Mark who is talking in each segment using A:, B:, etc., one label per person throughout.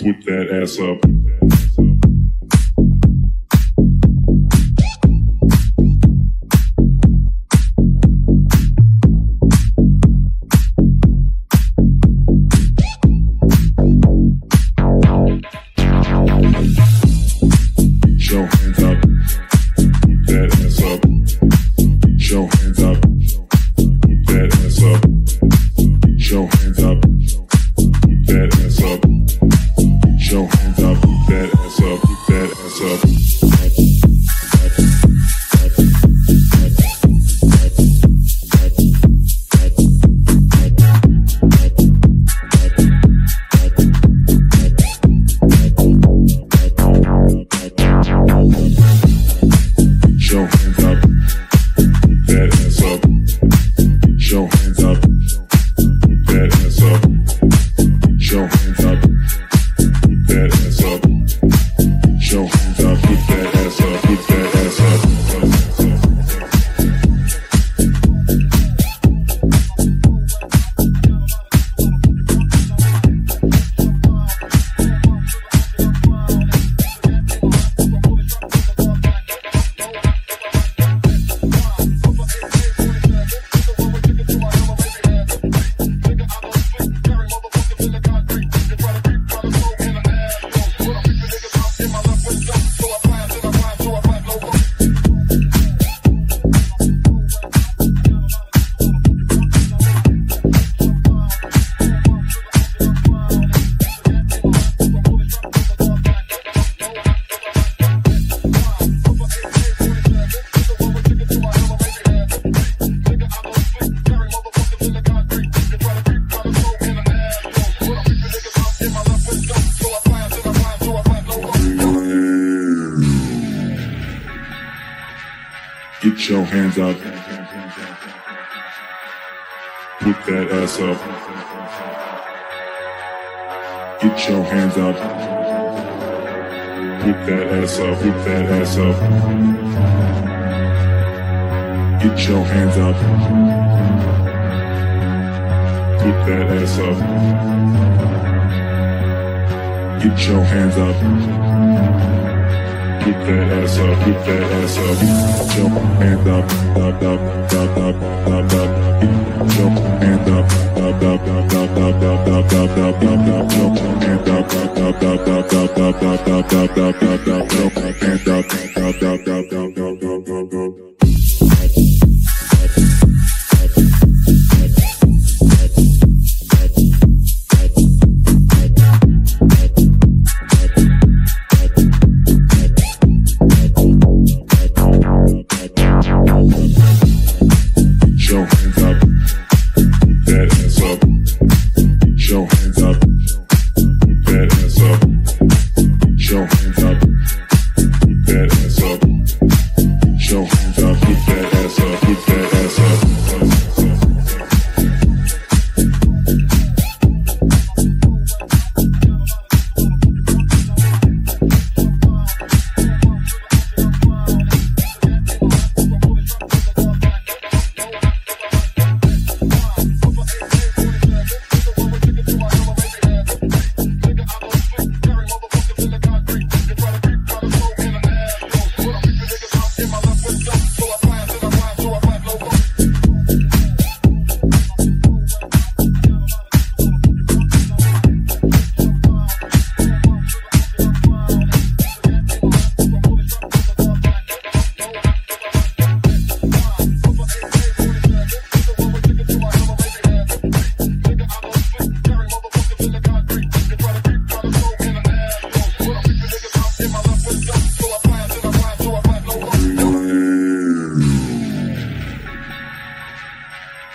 A: Put that ass up. Your hands up. Put that ass up. Get your hands up. Put that ass up. Get your hands up. Put that ass up. Put that ass up. Get your hands up. Put that ass up. Get your hands up. Put that ass up, put that ass up. Jump and up, up, up, up, up, up, up. Jump and up, up, up, up, up, up, up, up, up, up, up, up. Jump and up, up, up, up, up, up, up, up, up, up, up, up, up. Jump and up, up, up, up, up,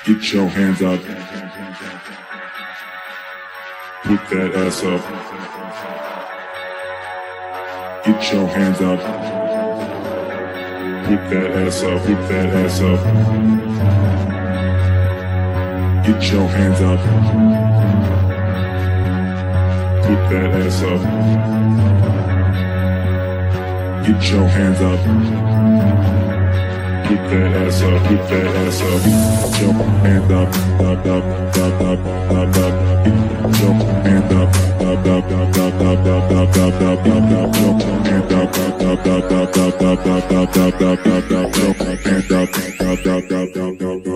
A: Get your hands up. Put that ass up. Get your hands up. Put that ass up. Put that ass up. Get your hands up. Put that ass up. Get your hands up. Up, that ass up, jump and up, up, up, up, up, up, up, jump and up, up, up, up, up, up, up, up, up, up, up, jump and up, up, up, up, up, up, up, up, up, up, up, up, jump and up, up, up, up, up, up.